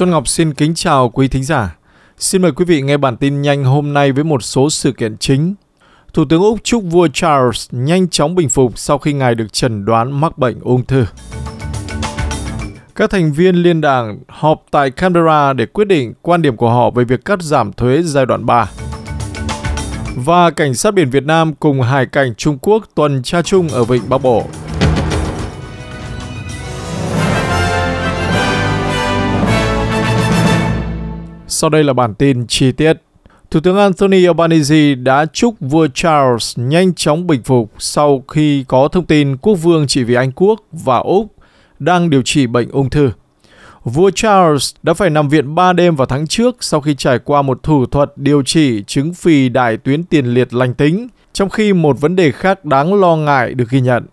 Xuân Ngọc xin kính chào quý thính giả. Xin mời quý vị nghe bản tin nhanh hôm nay với một số sự kiện chính. Thủ tướng Úc chúc vua Charles nhanh chóng bình phục sau khi ngài được chẩn đoán mắc bệnh ung thư. Các thành viên liên đảng họp tại Canberra để quyết định quan điểm của họ về việc cắt giảm thuế giai đoạn 3. Và cảnh sát biển Việt Nam cùng hải cảnh Trung Quốc tuần tra chung ở Vịnh Bắc Bộ. Sau đây là bản tin chi tiết. Thủ tướng Anthony Albanese đã chúc vua Charles nhanh chóng bình phục sau khi có thông tin quốc vương chỉ vì Anh Quốc và Úc đang điều trị bệnh ung thư. Vua Charles đã phải nằm viện 3 đêm vào tháng trước sau khi trải qua một thủ thuật điều trị chứng phì đại tuyến tiền liệt lành tính, trong khi một vấn đề khác đáng lo ngại được ghi nhận.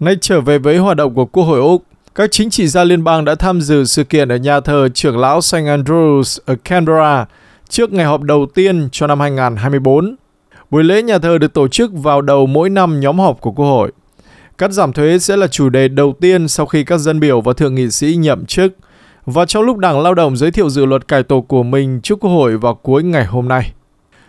Nay trở về với hoạt động của Quốc hội Úc, các chính trị gia liên bang đã tham dự sự kiện ở nhà thờ trưởng lão St. Andrews ở Canberra trước ngày họp đầu tiên cho năm 2024. Buổi lễ nhà thờ được tổ chức vào đầu mỗi năm nhóm họp của Quốc hội. Cắt giảm thuế sẽ là chủ đề đầu tiên sau khi các dân biểu và thượng nghị sĩ nhậm chức và trong lúc Đảng Lao động giới thiệu dự luật cải tổ của mình trước Quốc hội vào cuối ngày hôm nay.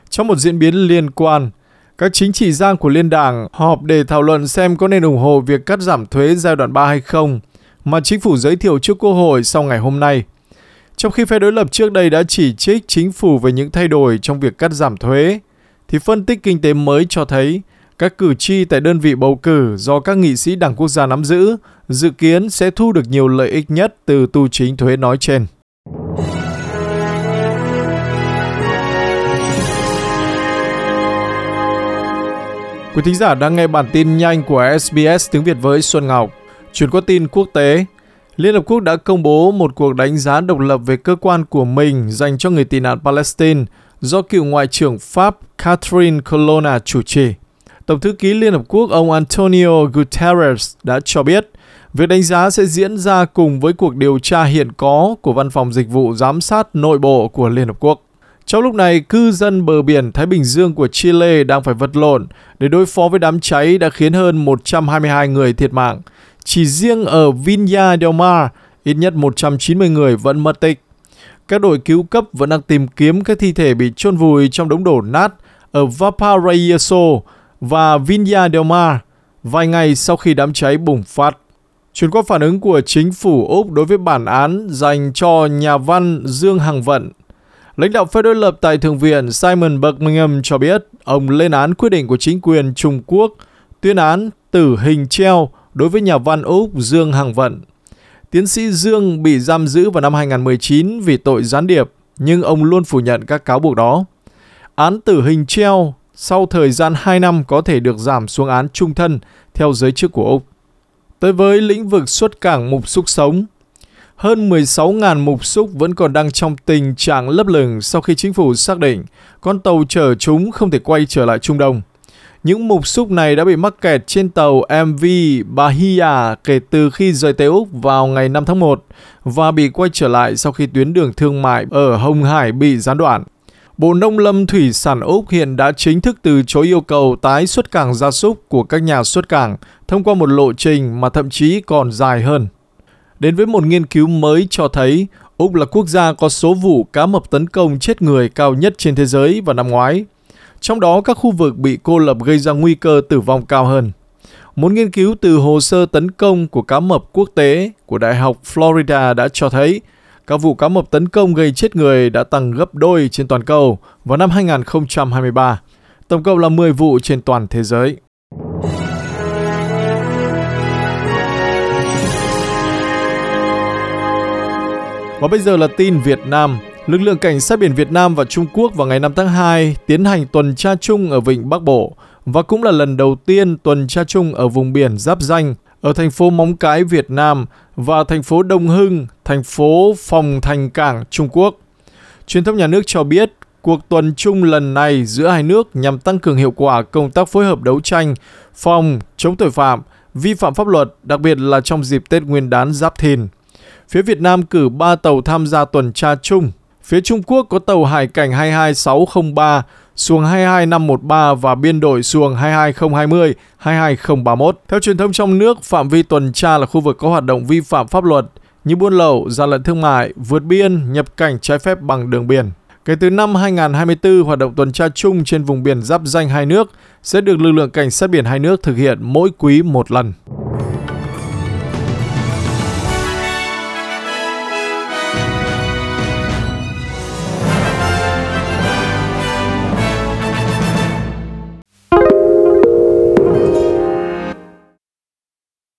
Trong một diễn biến liên quan, các chính trị gia của Liên đảng họp để thảo luận xem có nên ủng hộ việc cắt giảm thuế giai đoạn 3 hay không – mà chính phủ giới thiệu trước Quốc hội sau ngày hôm nay. Trong khi phe đối lập trước đây đã chỉ trích chính phủ về những thay đổi trong việc cắt giảm thuế, thì phân tích kinh tế mới cho thấy các cử tri tại đơn vị bầu cử do các nghị sĩ đảng quốc gia nắm giữ dự kiến sẽ thu được nhiều lợi ích nhất từ tu chính thuế nói trên. Quý thính giả đang nghe bản tin nhanh của SBS tiếng Việt với Xuân Ngọc. Chuyển qua tin quốc tế, Liên Hợp Quốc đã công bố một cuộc đánh giá độc lập về cơ quan của mình dành cho người tị nạn Palestine do cựu Ngoại trưởng Pháp Catherine Colonna chủ trì. Tổng thư ký Liên Hợp Quốc ông Antonio Guterres đã cho biết việc đánh giá sẽ diễn ra cùng với cuộc điều tra hiện có của Văn phòng Dịch vụ Giám sát Nội bộ của Liên Hợp Quốc. Trong lúc này, cư dân bờ biển Thái Bình Dương của Chile đang phải vật lộn để đối phó với đám cháy đã khiến hơn 122 người thiệt mạng – chỉ riêng ở Vinya del Mar, ít nhất 190 người vẫn mất tích. Các đội cứu cấp vẫn đang tìm kiếm các thi thể bị chôn vùi trong đống đổ nát ở Valparaiso và Vinya del Mar vài ngày sau khi đám cháy bùng phát. Chuyển qua phản ứng của chính phủ Úc đối với bản án dành cho nhà văn Dương Hằng Vận. Lãnh đạo phe đối lập tại Thượng viện Simon Birmingham cho biết ông lên án quyết định của chính quyền Trung Quốc tuyên án tử hình treo đối với nhà văn Úc Dương Hằng Vận. Tiến sĩ Dương bị giam giữ vào năm 2019 vì tội gián điệp, nhưng ông luôn phủ nhận các cáo buộc đó. Án tử hình treo sau thời gian 2 năm có thể được giảm xuống án trung thân theo giới chức của Úc. Tới với lĩnh vực xuất cảng mục xúc sống, hơn 16.000 mục xúc vẫn còn đang trong tình trạng lấp lửng sau khi chính phủ xác định con tàu chở chúng không thể quay trở lại Trung Đông. Những mục xúc này đã bị mắc kẹt trên tàu MV Bahia kể từ khi rời Tây Úc vào ngày 5 tháng 1 và bị quay trở lại sau khi tuyến đường thương mại ở Hồng Hải bị gián đoạn. Bộ Nông lâm Thủy sản Úc hiện đã chính thức từ chối yêu cầu tái xuất cảng gia súc của các nhà xuất cảng thông qua một lộ trình mà thậm chí còn dài hơn. Đến với một nghiên cứu mới cho thấy, Úc là quốc gia có số vụ cá mập tấn công chết người cao nhất trên thế giới vào năm ngoái trong đó, các khu vực bị cô lập gây ra nguy cơ tử vong cao hơn. Một nghiên cứu từ hồ sơ tấn công của cá mập quốc tế của Đại học Florida đã cho thấy, các vụ cá mập tấn công gây chết người đã tăng gấp đôi trên toàn cầu vào năm 2023. Tổng cộng là 10 vụ trên toàn thế giới. Và bây giờ là tin Việt Nam. Lực lượng cảnh sát biển Việt Nam và Trung Quốc vào ngày 5 tháng 2 tiến hành tuần tra chung ở vịnh Bắc Bộ và cũng là lần đầu tiên tuần tra chung ở vùng biển giáp danh ở thành phố Móng Cái Việt Nam và thành phố Đông Hưng, thành phố Phòng Thành Cảng Trung Quốc. Truyền thông nhà nước cho biết cuộc tuần chung lần này giữa hai nước nhằm tăng cường hiệu quả công tác phối hợp đấu tranh, phòng, chống tội phạm, vi phạm pháp luật, đặc biệt là trong dịp Tết Nguyên đán Giáp Thìn. Phía Việt Nam cử 3 tàu tham gia tuần tra chung Phía Trung Quốc có tàu hải cảnh 22603, xuồng 22513 và biên đội xuồng 22020, 22031. Theo truyền thông trong nước, phạm vi tuần tra là khu vực có hoạt động vi phạm pháp luật như buôn lậu, gian lận thương mại, vượt biên, nhập cảnh trái phép bằng đường biển. Kể từ năm 2024, hoạt động tuần tra chung trên vùng biển giáp danh hai nước sẽ được lực lượng cảnh sát biển hai nước thực hiện mỗi quý một lần.